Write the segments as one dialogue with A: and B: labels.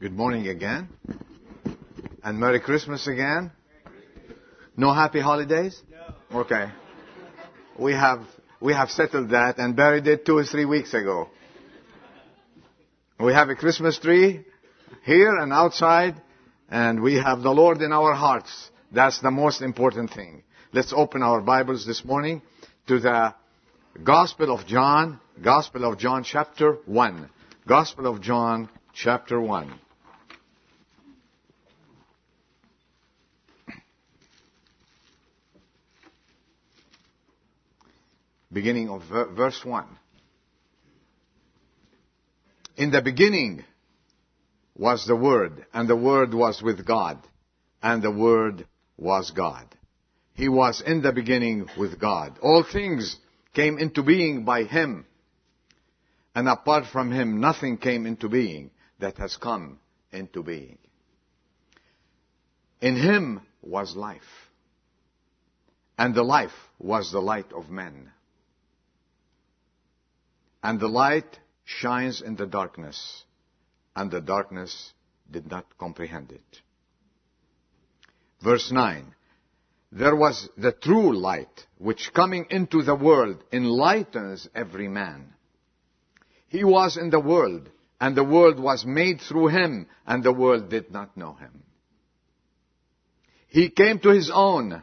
A: Good morning again. And Merry Christmas again. No happy holidays? No. Okay. We have, we have settled that and buried it two or three weeks ago. We have a Christmas tree here and outside and we have the Lord in our hearts. That's the most important thing. Let's open our Bibles this morning to the Gospel of John, Gospel of John chapter 1. Gospel of John chapter 1. Beginning of verse 1. In the beginning was the Word, and the Word was with God, and the Word was God. He was in the beginning with God. All things came into being by Him, and apart from Him nothing came into being that has come into being. In Him was life, and the life was the light of men. And the light shines in the darkness, and the darkness did not comprehend it. Verse 9. There was the true light, which coming into the world enlightens every man. He was in the world, and the world was made through him, and the world did not know him. He came to his own,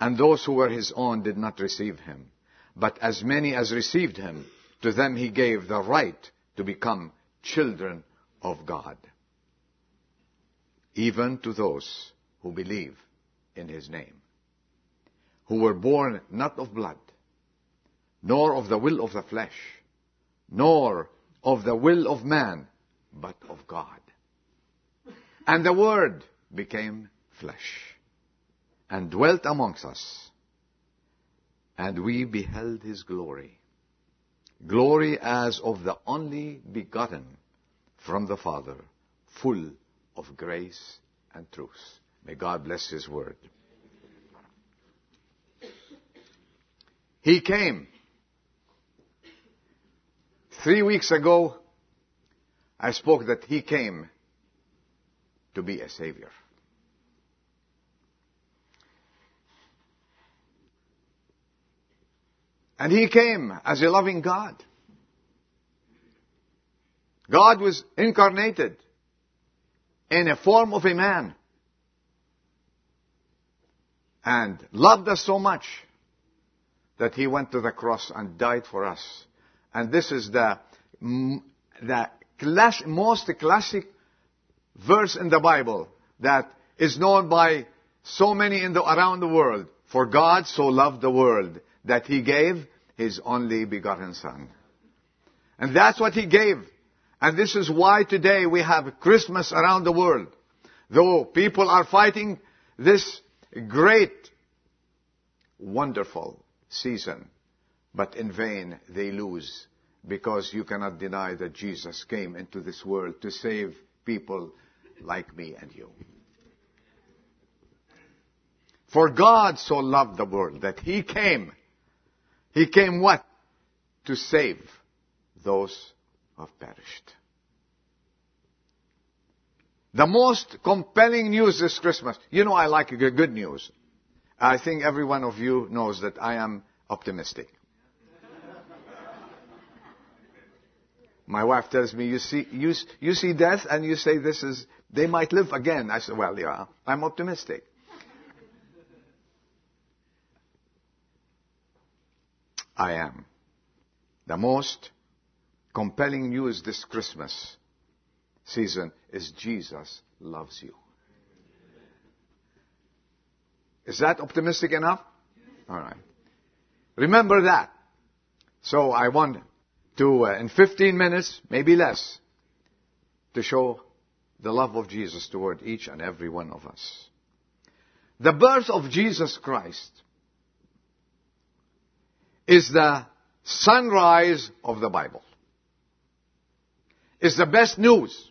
A: and those who were his own did not receive him. But as many as received him, to them he gave the right to become children of God. Even to those who believe in his name. Who were born not of blood, nor of the will of the flesh, nor of the will of man, but of God. And the Word became flesh, and dwelt amongst us, and we beheld his glory glory as of the only begotten from the Father, full of grace and truth. May God bless His word. He came. Three weeks ago, I spoke that He came to be a Savior. And he came as a loving God. God was incarnated in a form of a man and loved us so much that he went to the cross and died for us. And this is the, the class, most classic verse in the Bible that is known by so many in the, around the world. For God so loved the world that He gave His only begotten Son. And that's what He gave. And this is why today we have Christmas around the world. Though people are fighting this great, wonderful season, but in vain they lose because you cannot deny that Jesus came into this world to save people like me and you. For God so loved the world that He came he came what? To save those who have perished. The most compelling news this Christmas. You know I like good news. I think every one of you knows that I am optimistic. My wife tells me, you see, you, you see death and you say this is, they might live again. I said, well, yeah, I'm optimistic. I am. The most compelling news this Christmas season is Jesus loves you. Is that optimistic enough? All right. Remember that. So I want to, uh, in 15 minutes, maybe less, to show the love of Jesus toward each and every one of us. The birth of Jesus Christ is the sunrise of the Bible. Is the best news.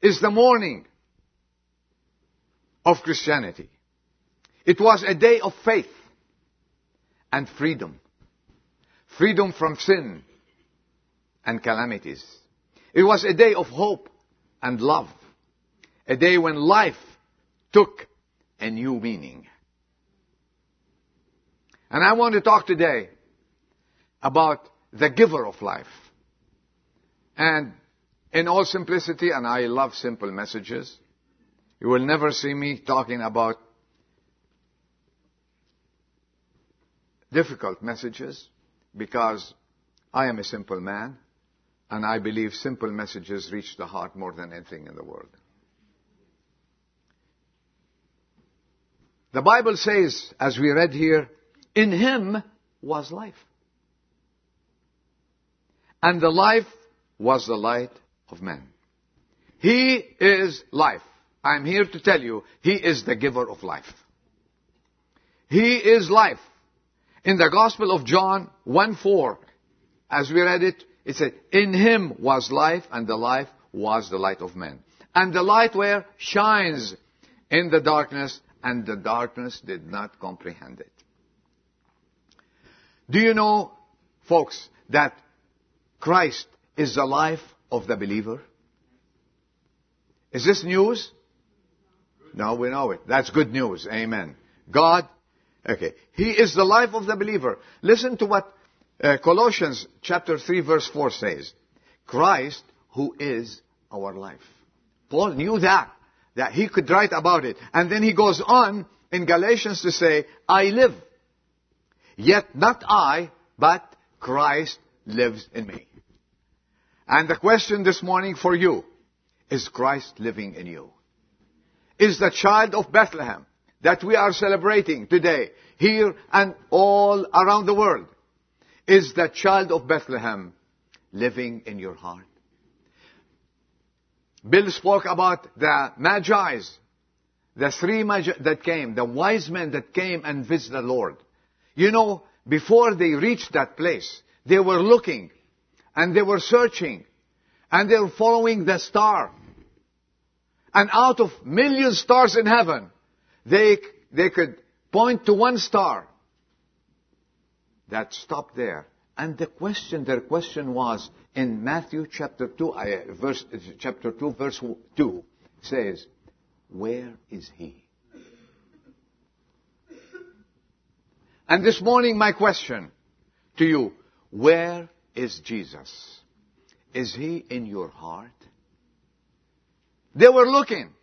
A: Is the morning of Christianity. It was a day of faith and freedom. Freedom from sin and calamities. It was a day of hope and love. A day when life took a new meaning. And I want to talk today about the giver of life. And in all simplicity, and I love simple messages, you will never see me talking about difficult messages because I am a simple man and I believe simple messages reach the heart more than anything in the world. The Bible says, as we read here, in him was life. And the life was the light of men. He is life. I'm here to tell you, He is the giver of life. He is life. In the Gospel of John 1 4, as we read it, it said, In Him was life, and the life was the light of men. And the light where shines in the darkness, and the darkness did not comprehend it. Do you know, folks, that Christ is the life of the believer? Is this news? No, we know it. That's good news. Amen. God, okay. He is the life of the believer. Listen to what uh, Colossians chapter 3 verse 4 says. Christ who is our life. Paul knew that, that he could write about it. And then he goes on in Galatians to say, I live. Yet not I, but Christ lives in me. And the question this morning for you, is Christ living in you? Is the child of Bethlehem that we are celebrating today, here and all around the world, is the child of Bethlehem living in your heart? Bill spoke about the Magi's, the three Magi that came, the wise men that came and visited the Lord. You know, before they reached that place, they were looking and they were searching and they were following the star. And out of million stars in heaven, they, they could point to one star that stopped there. And the question, their question was in Matthew chapter 2, uh, verse, chapter 2, verse 2 says, where is he? And this morning my question to you, where is Jesus? Is he in your heart? They were looking.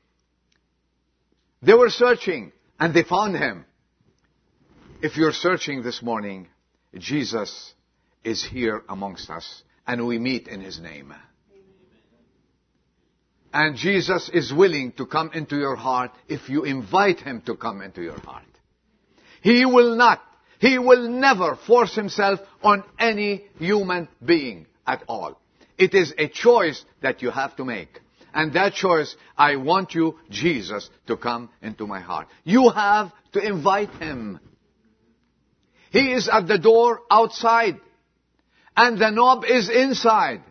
A: They were searching and they found him. If you're searching this morning, Jesus is here amongst us and we meet in his name. And Jesus is willing to come into your heart if you invite him to come into your heart. He will not he will never force himself on any human being at all. It is a choice that you have to make. And that choice, I want you, Jesus, to come into my heart. You have to invite him. He is at the door outside. And the knob is inside.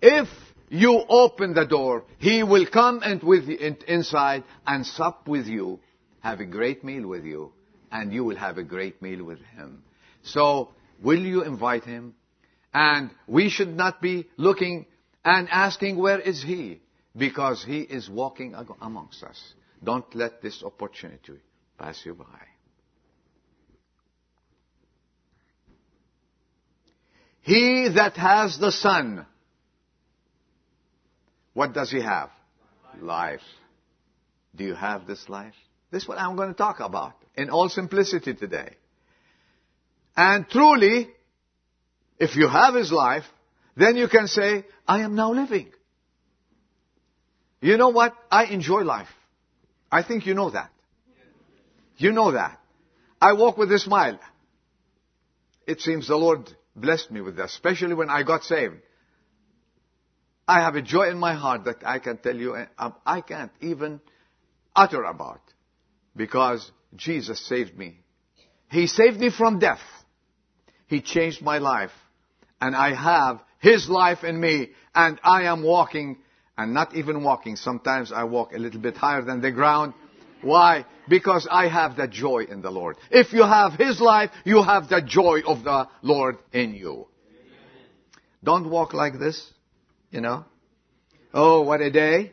A: If you open the door, he will come and with inside and sup with you, have a great meal with you, and you will have a great meal with him. So, will you invite him? And we should not be looking and asking, where is he? Because he is walking amongst us. Don't let this opportunity pass you by. He that has the Son, what does he have? Life. Do you have this life? This is what I'm going to talk about in all simplicity today. And truly, if you have his life, then you can say, I am now living. You know what? I enjoy life. I think you know that. You know that. I walk with a smile. It seems the Lord blessed me with that, especially when I got saved. I have a joy in my heart that I can tell you, I can't even utter about because Jesus saved me. He saved me from death. He changed my life. And I have His life in me. And I am walking, and not even walking. Sometimes I walk a little bit higher than the ground. Why? Because I have that joy in the Lord. If you have His life, you have the joy of the Lord in you. Don't walk like this, you know. Oh, what a day.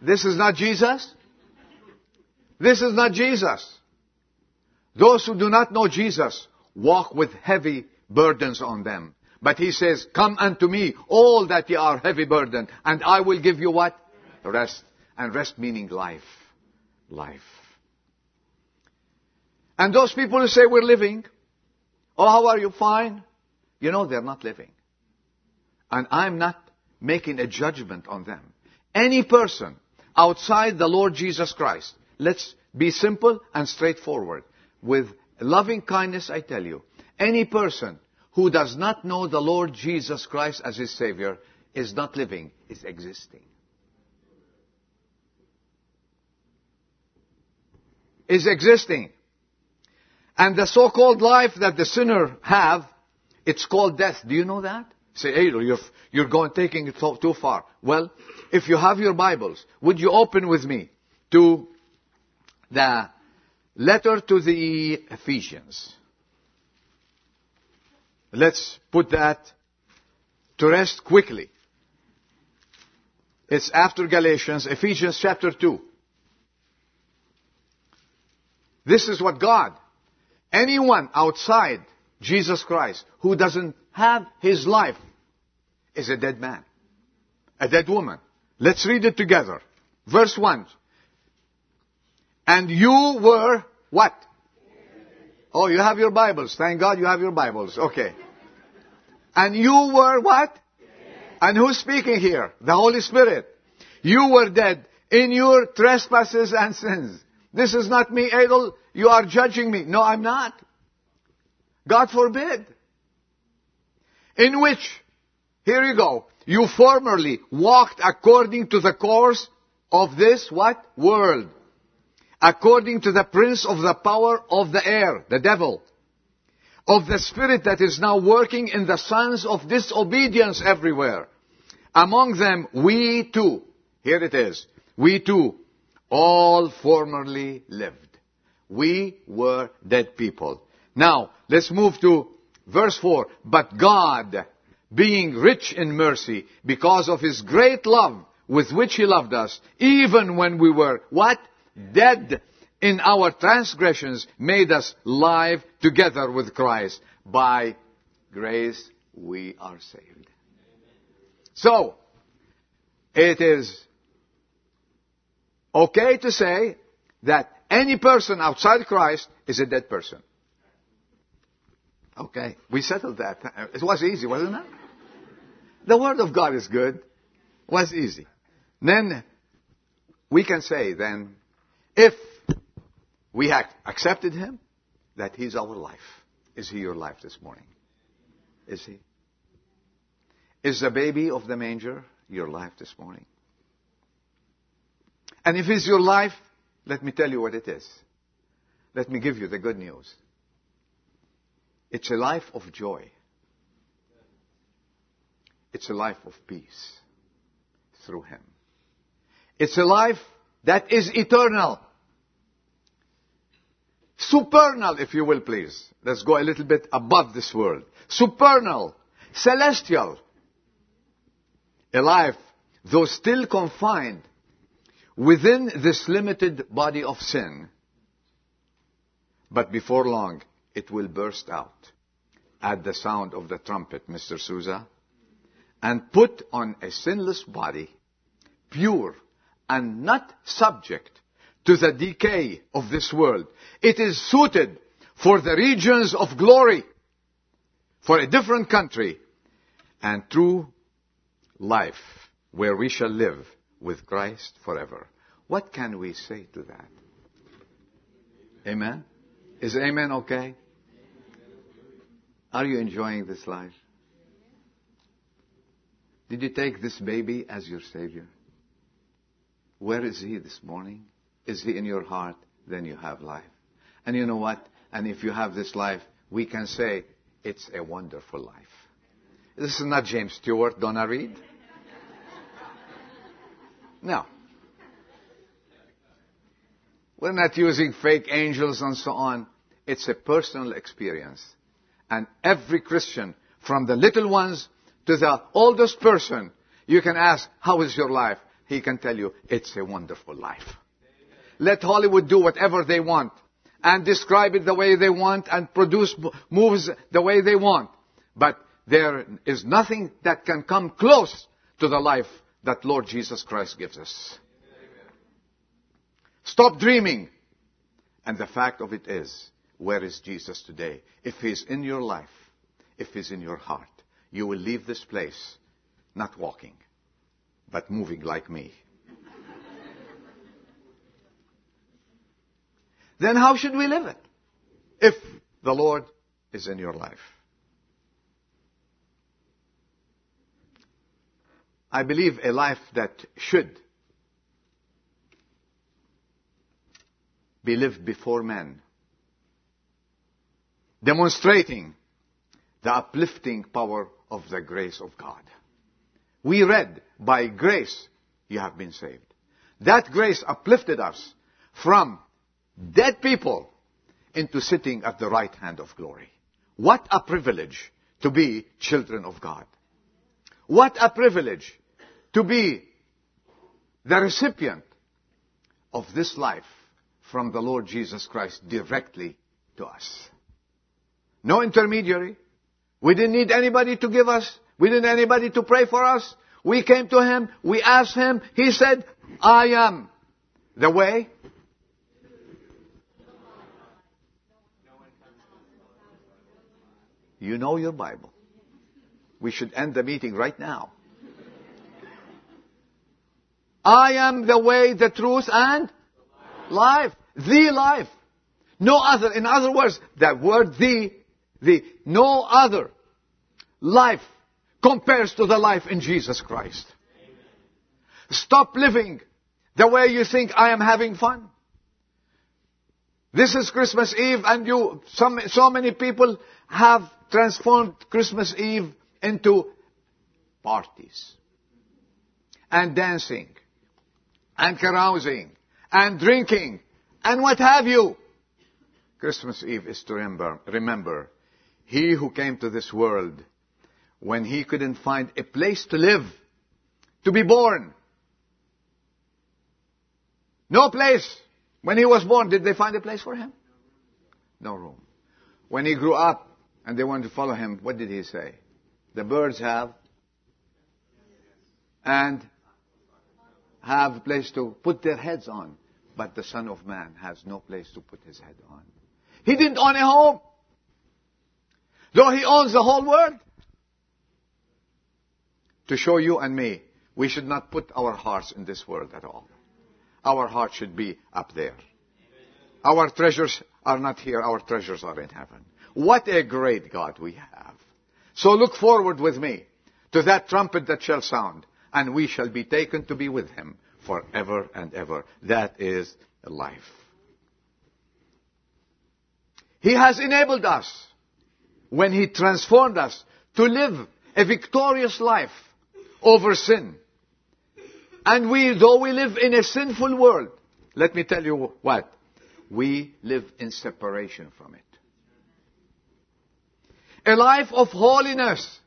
A: This is not Jesus. This is not Jesus. Those who do not know Jesus walk with heavy burdens on them. But he says, come unto me, all that ye are heavy burdened, and I will give you what? Rest. And rest meaning life. Life. And those people who say we're living, oh, how are you? Fine. You know, they're not living. And I'm not making a judgment on them. Any person outside the Lord Jesus Christ, let's be simple and straightforward. With loving kindness, I tell you, any person who does not know the Lord Jesus Christ as his Savior is not living, is existing. Is existing. And the so-called life that the sinner have, it's called death. Do you know that? Say, hey, you're, you're going, taking it too far. Well, if you have your Bibles, would you open with me to the letter to the Ephesians? Let's put that to rest quickly. It's after Galatians, Ephesians chapter 2. This is what God, anyone outside Jesus Christ who doesn't have his life is a dead man, a dead woman. Let's read it together. Verse 1. And you were what? Oh, you have your Bibles. Thank God you have your Bibles. Okay. And you were what? And who's speaking here? The Holy Spirit. You were dead in your trespasses and sins. This is not me, Adel. You are judging me. No, I'm not. God forbid. In which, here you go, you formerly walked according to the course of this what? World according to the prince of the power of the air, the devil, of the spirit that is now working in the sons of disobedience everywhere. Among them, we too, here it is, we too, all formerly lived. We were dead people. Now, let's move to verse 4. But God, being rich in mercy, because of His great love with which He loved us, even when we were, what? Dead in our transgressions made us live together with Christ. By grace we are saved. So, it is okay to say that any person outside Christ is a dead person. Okay, we settled that. It was easy, wasn't it? The Word of God is good. It was easy. Then we can say then if we have accepted Him, that He's our life. Is He your life this morning? Is He? Is the baby of the manger your life this morning? And if He's your life, let me tell you what it is. Let me give you the good news. It's a life of joy. It's a life of peace through Him. It's a life that is eternal. Supernal, if you will please. Let's go a little bit above this world. Supernal, celestial. A life, though still confined within this limited body of sin, but before long it will burst out at the sound of the trumpet, Mr. Souza, and put on a sinless body, pure and not subject to the decay of this world. It is suited for the regions of glory, for a different country, and true life where we shall live with Christ forever. What can we say to that? Amen? Is amen okay? Are you enjoying this life? Did you take this baby as your Savior? Where is he this morning? Is he in your heart? Then you have life. And you know what? And if you have this life, we can say it's a wonderful life. This is not James Stewart, Donna Reed. No. We're not using fake angels and so on. It's a personal experience. And every Christian, from the little ones to the oldest person, You can ask, how is your life? He can tell you, it's a wonderful life. Let Hollywood do whatever they want and describe it the way they want and produce moves the way they want. But there is nothing that can come close to the life that Lord Jesus Christ gives us. Stop dreaming. And the fact of it is, where is Jesus today? If He's in your life, if He's in your heart, you will leave this place not walking, but moving like me. then how should we live it? If the Lord is in your life. I believe a life that should be lived before men, demonstrating the uplifting power of the grace of God. We read, by grace you have been saved. That grace uplifted us from dead people into sitting at the right hand of glory. What a privilege to be children of God. What a privilege to be the recipient of this life from the Lord Jesus Christ directly to us. No intermediary. We didn't need anybody to give us. We didn't anybody to pray for us. We came to Him. We asked Him. He said, I am the way. You know your Bible. We should end the meeting right now. I am the way, the truth, and life. The life. No other. In other words, that word the, the, no other life compares to the life in Jesus Christ. Stop living the way you think I am having fun. This is Christmas Eve and you, some, so many people have transformed Christmas Eve into parties and dancing and carousing and drinking and what have you. Christmas Eve is to remember, remember, he who came to this world when he couldn't find a place to live, to be born. No place. When he was born, did they find a place for him? No room. When he grew up and they wanted to follow him, what did he say? The birds have and have a place to put their heads on, but the Son of Man has no place to put his head on. He didn't own a home, though he owns the whole world. To show you and me, we should not put our hearts in this world at all. Our heart should be up there. Our treasures are not here, our treasures are in heaven. What a great God we have. So look forward with me to that trumpet that shall sound and we shall be taken to be with him forever and ever. That is life. He has enabled us when he transformed us to live a victorious life over sin. And we, though we live in a sinful world, let me tell you what, we live in separation from it. A life of holiness,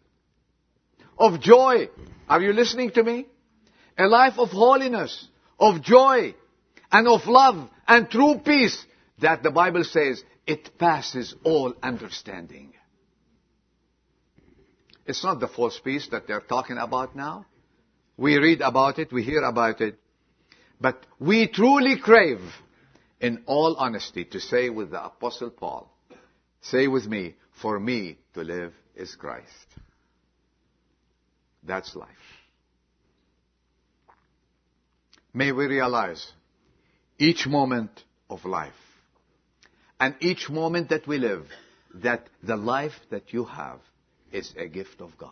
A: of joy, are you listening to me? A life of holiness, of joy, and of love, and true peace that the Bible says it passes all understanding. It's not the false peace that they're talking about now. We read about it, we hear about it. But we truly crave, in all honesty, to say with the Apostle Paul, say with me, for me to live is Christ. That's life. May we realize each moment of life and each moment that we live that the life that you have is a gift of God.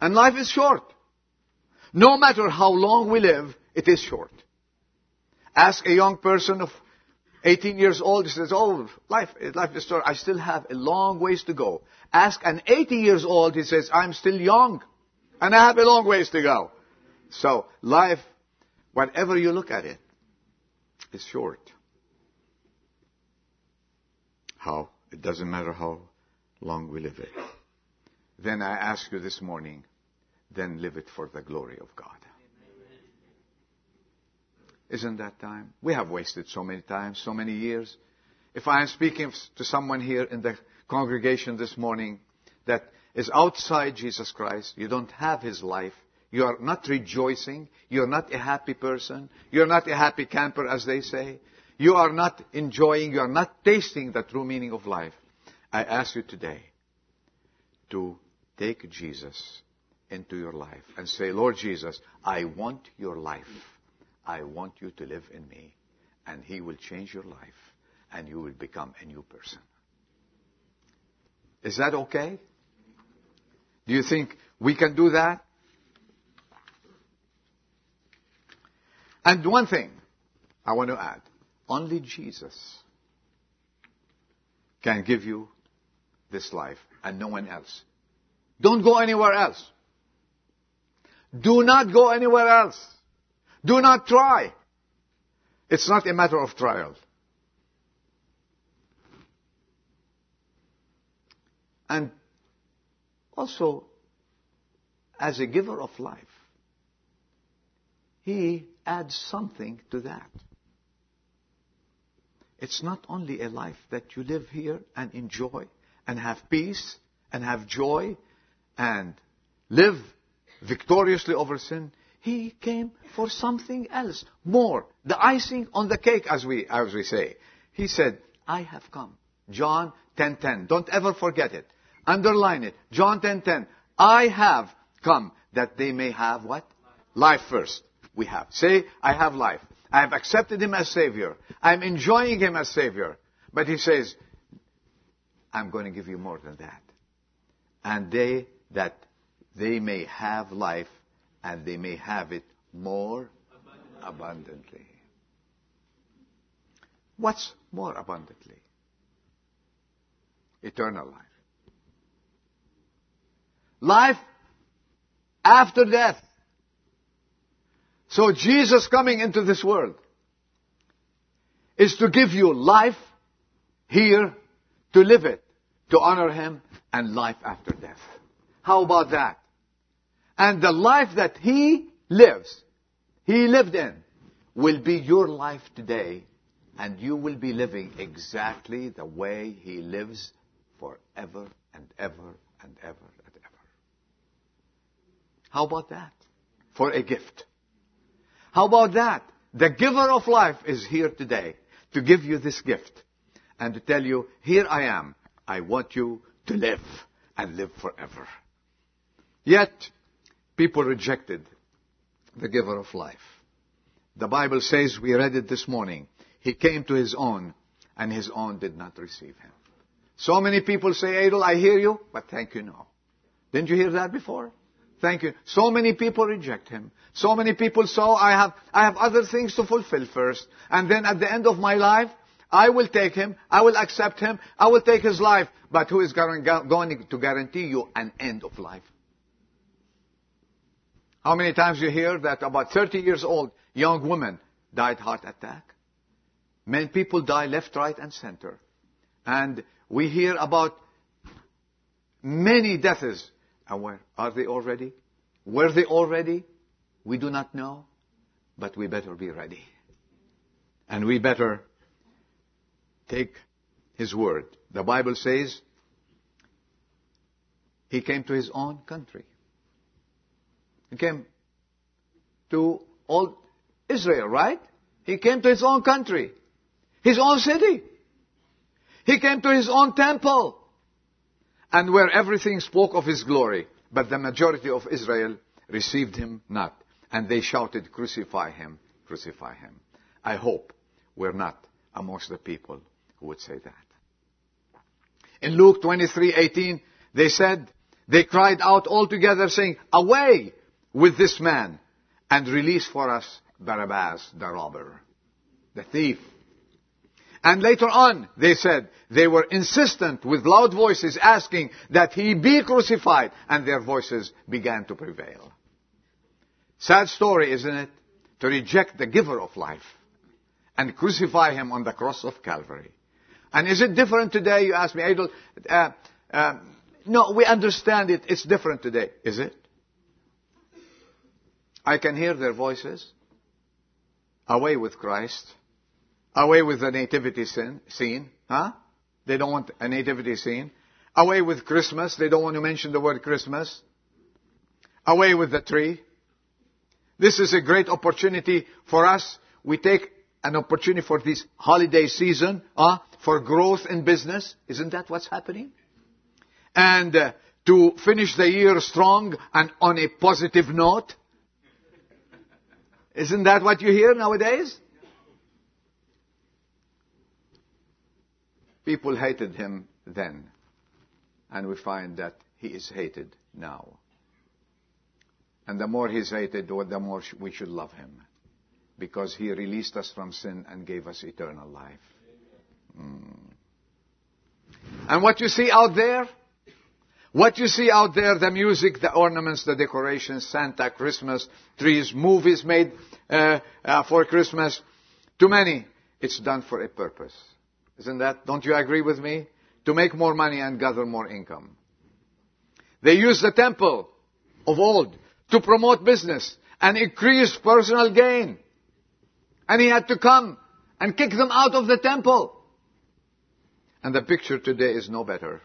A: And life is short. No matter how long we live, it is short. Ask a young person of 18 years old, he says, oh, life, life is short. I still have a long ways to go. Ask an 80 years old, he says, I'm still young. And I have a long ways to go. So, life, whatever you look at it, is short. How? It doesn't matter how long we live it. then I ask you this morning, then live it for the glory of God. Isn't that time? We have wasted so many times, so many years. If I am speaking to someone here in the congregation this morning that is outside Jesus Christ, you don't have His life, you are not rejoicing, you are not a happy person, you are not a happy camper as they say, you are not enjoying, you are not tasting the true meaning of life. I ask you today to take Jesus into your life and say, Lord Jesus, I want your life. I want you to live in me. And He will change your life and you will become a new person. Is that okay? Do you think we can do that? And one thing I want to add. Only Jesus can give you this life and no one else. Don't go anywhere else. Do not go anywhere else. Do not try. It's not a matter of trial. And also, as a giver of life, He adds something to that. It's not only a life that you live here and enjoy and have peace and have joy and live victoriously over sin. He came for something else, more. The icing on the cake, as we, as we say. He said, I have come. John 10.10. Don't ever forget it. Underline it. John 10.10. I have come that they may have what? Life first. We have. Say, I have life. I have accepted Him as Savior. I'm enjoying Him as Savior. But He says, I'm going to give you more than that. And they, that they may have life and they may have it more abundantly. abundantly. What's more abundantly? Eternal life. Life after death. So Jesus coming into this world is to give you life here, to live it, to honor Him, and life after death. How about that? And the life that He lives, He lived in, will be your life today, and you will be living exactly the way He lives forever and ever and ever and ever. How about that? For a gift. How about that? The giver of life is here today to give you this gift and to tell you, here I am. I want you to live and live forever. Yet, people rejected the giver of life. The Bible says, we read it this morning, he came to his own and his own did not receive him. So many people say, Adel, I hear you, but thank you no. Didn't you hear that before? Thank you. So many people reject him. So many people say, oh, I have, I have other things to fulfill first. And then at the end of my life, I will take him. I will accept him. I will take his life. But who is going to guarantee you an end of life? How many times you hear that about 30 years old young women died heart attack? Many people die left, right, and center. And we hear about many deaths and where are they already? Were they already? We do not know, but we better be ready. And we better take his word. The Bible says he came to his own country. He came to all Israel, right? He came to his own country, his own city. He came to his own temple and where everything spoke of his glory. But the majority of Israel received him not. And they shouted, crucify him, crucify him. I hope we're not amongst the people who would say that. In Luke 23:18, they said, they cried out all together saying, away with this man and release for us Barabbas, the robber, the thief. And later on, they said, they were insistent with loud voices asking that he be crucified, and their voices began to prevail. Sad story, isn't it? To reject the giver of life and crucify him on the cross of Calvary. And is it different today? You ask me, Adel, uh, uh, No, we understand it. It's different today, is it? I can hear their voices. Away with Christ. Away with the nativity scene. Huh? They don't want a nativity scene. Away with Christmas. They don't want to mention the word Christmas. Away with the tree. This is a great opportunity for us. We take an opportunity for this holiday season, uh, for growth in business. Isn't that what's happening? And uh, to finish the year strong and on a positive note. Isn't that what you hear nowadays? People hated him then, and we find that he is hated now. And the more he's hated, the more we should love him because he released us from sin and gave us eternal life. Mm. And what you see out there, what you see out there, the music, the ornaments, the decorations, Santa, Christmas, trees, movies made uh, uh, for Christmas, too many, it's done for a purpose. Isn't that? Don't you agree with me? To make more money and gather more income. They used the temple of old to promote business and increase personal gain. And he had to come and kick them out of the temple. And the picture today is no better.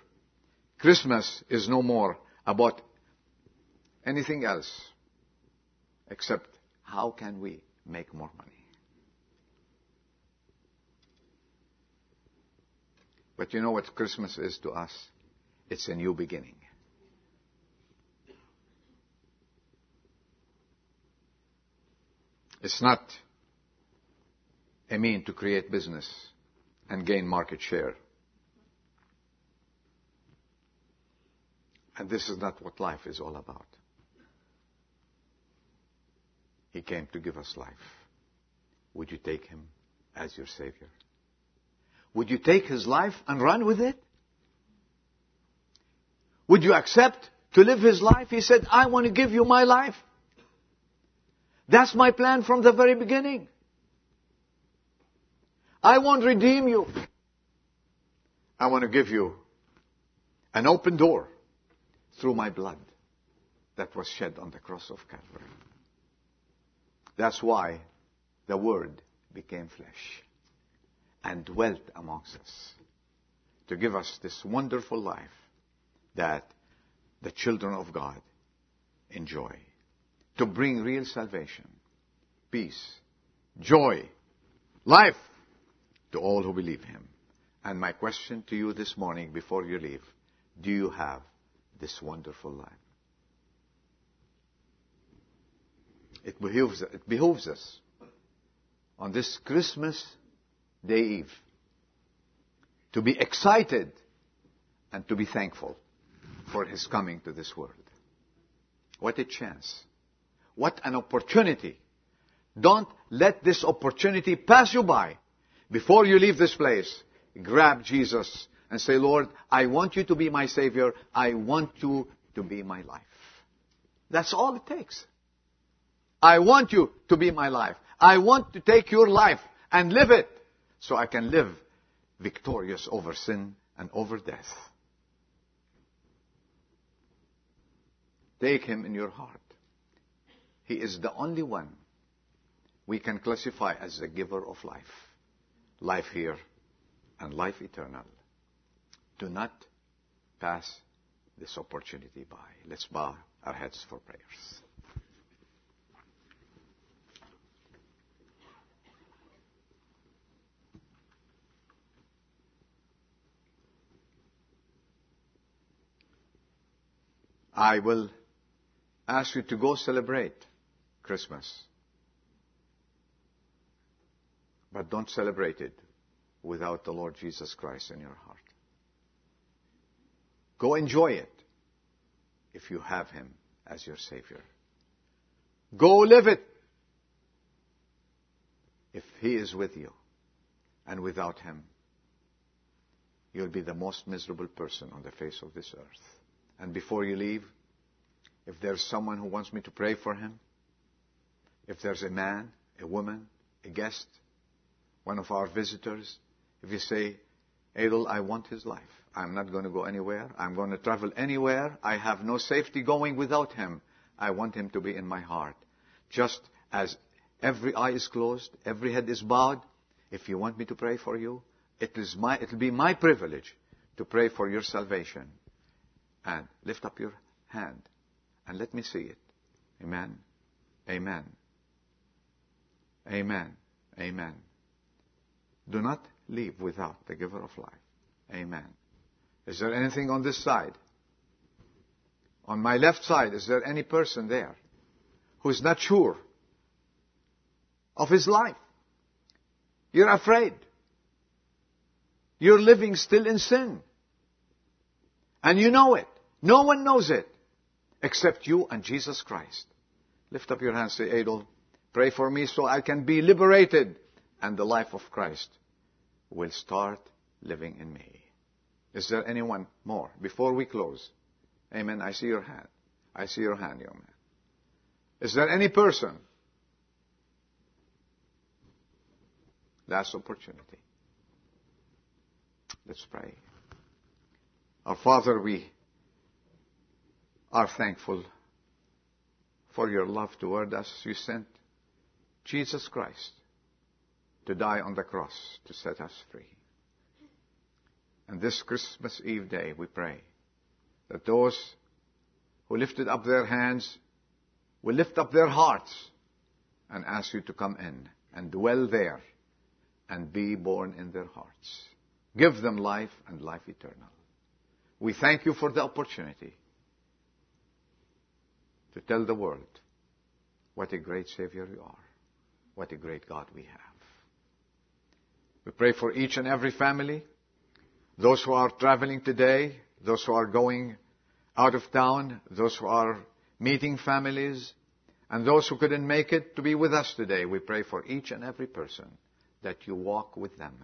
A: Christmas is no more about anything else except how can we make more money. But you know what Christmas is to us? It's a new beginning. It's not a mean to create business and gain market share. And this is not what life is all about. He came to give us life. Would you take him as your Savior? Would you take his life and run with it? Would you accept to live his life? He said, I want to give you my life. That's my plan from the very beginning. I won't redeem you. I want to give you an open door through my blood that was shed on the cross of Calvary. That's why the Word became flesh and dwelt amongst us to give us this wonderful life that the children of God enjoy, to bring real salvation, peace, joy, life to all who believe him. And my question to you this morning before you leave, do you have this wonderful life? It behooves, it behooves us on this Christmas Day Eve to be excited and to be thankful for His coming to this world. What a chance. What an opportunity. Don't let this opportunity pass you by before you leave this place, grab Jesus and say, Lord, I want you to be my Savior. I want you to be my life. That's all it takes. I want you to be my life. I want to take your life and live it so I can live victorious over sin and over death. Take him in your heart. He is the only one we can classify as the giver of life life here and life eternal. Do not pass this opportunity by. Let's bow our heads for prayers. I will ask you to go celebrate Christmas. But don't celebrate it without the Lord Jesus Christ in your heart. Go enjoy it if you have Him as your Savior. Go live it if He is with you. And without Him, you'll be the most miserable person on the face of this earth. And before you leave, if there's someone who wants me to pray for him, if there's a man, a woman, a guest, one of our visitors, if you say, Adel, I want his life. I'm not going to go anywhere. I'm going to travel anywhere. I have no safety going without him. I want him to be in my heart. Just as every eye is closed, every head is bowed, if you want me to pray for you, it is my, it'll be my privilege to pray for your salvation. And lift up your hand and let me see it. Amen. Amen. Amen. Amen. Do not leave without the giver of life. Amen. Is there anything on this side? On my left side, is there any person there who is not sure of his life? You're afraid. You're living still in sin. And you know it. No one knows it except you and Jesus Christ. Lift up your hands, say, Adel, pray for me so I can be liberated and the life of Christ will start living in me. Is there anyone more? Before we close. Amen. I see your hand. I see your hand, young man. Is there any person? Last opportunity. Let's pray. Our Father, we are thankful for your love toward us. You sent Jesus Christ to die on the cross to set us free. And this Christmas Eve day, we pray that those who lifted up their hands will lift up their hearts and ask you to come in and dwell there and be born in their hearts. Give them life and life eternal. We thank you for the opportunity to tell the world what a great Savior you are, what a great God we have. We pray for each and every family, those who are traveling today, those who are going out of town, those who are meeting families, and those who couldn't make it to be with us today. We pray for each and every person that you walk with them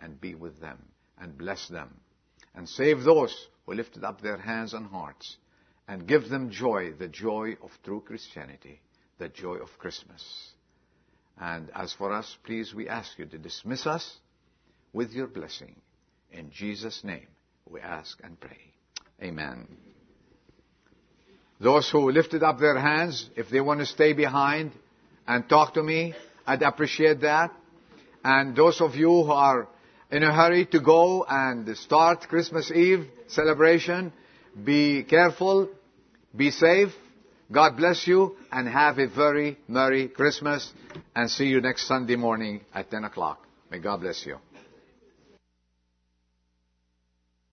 A: and be with them and bless them and save those who lifted up their hands and hearts and give them joy, the joy of true Christianity, the joy of Christmas. And as for us, please, we ask you to dismiss us with your blessing. In Jesus' name, we ask and pray. Amen. Those who lifted up their hands, if they want to stay behind and talk to me, I'd appreciate that. And those of you who are in a hurry to go and start Christmas Eve celebration, be careful, be safe, God bless you, and have a very Merry Christmas, and see you next Sunday morning at 10 o'clock. May God bless you.